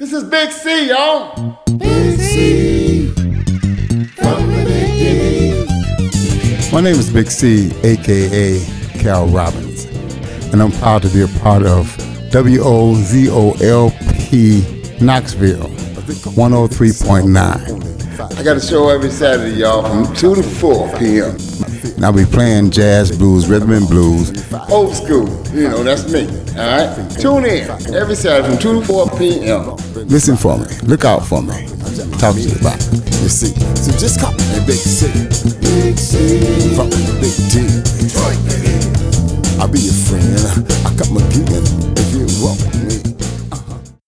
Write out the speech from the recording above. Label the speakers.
Speaker 1: This is Big C, y'all.
Speaker 2: Big C. From the beginning.
Speaker 3: My name is Big C, aka Cal Robbins, and I'm proud to be a part of WOZOLP Knoxville 103.9.
Speaker 1: I got a show every Saturday, y'all, from 2 to 4 p.m.
Speaker 3: And I'll be playing jazz, blues, rhythm and blues.
Speaker 1: Old school, you know, that's me. All right? Tune in every Saturday from 2 to 4 p.m.
Speaker 3: Listen for me. Look out for me. Talk to you about it.
Speaker 2: You see, so just call me Big C. Big C. From the big D. I'll be your friend. I got my if you want me.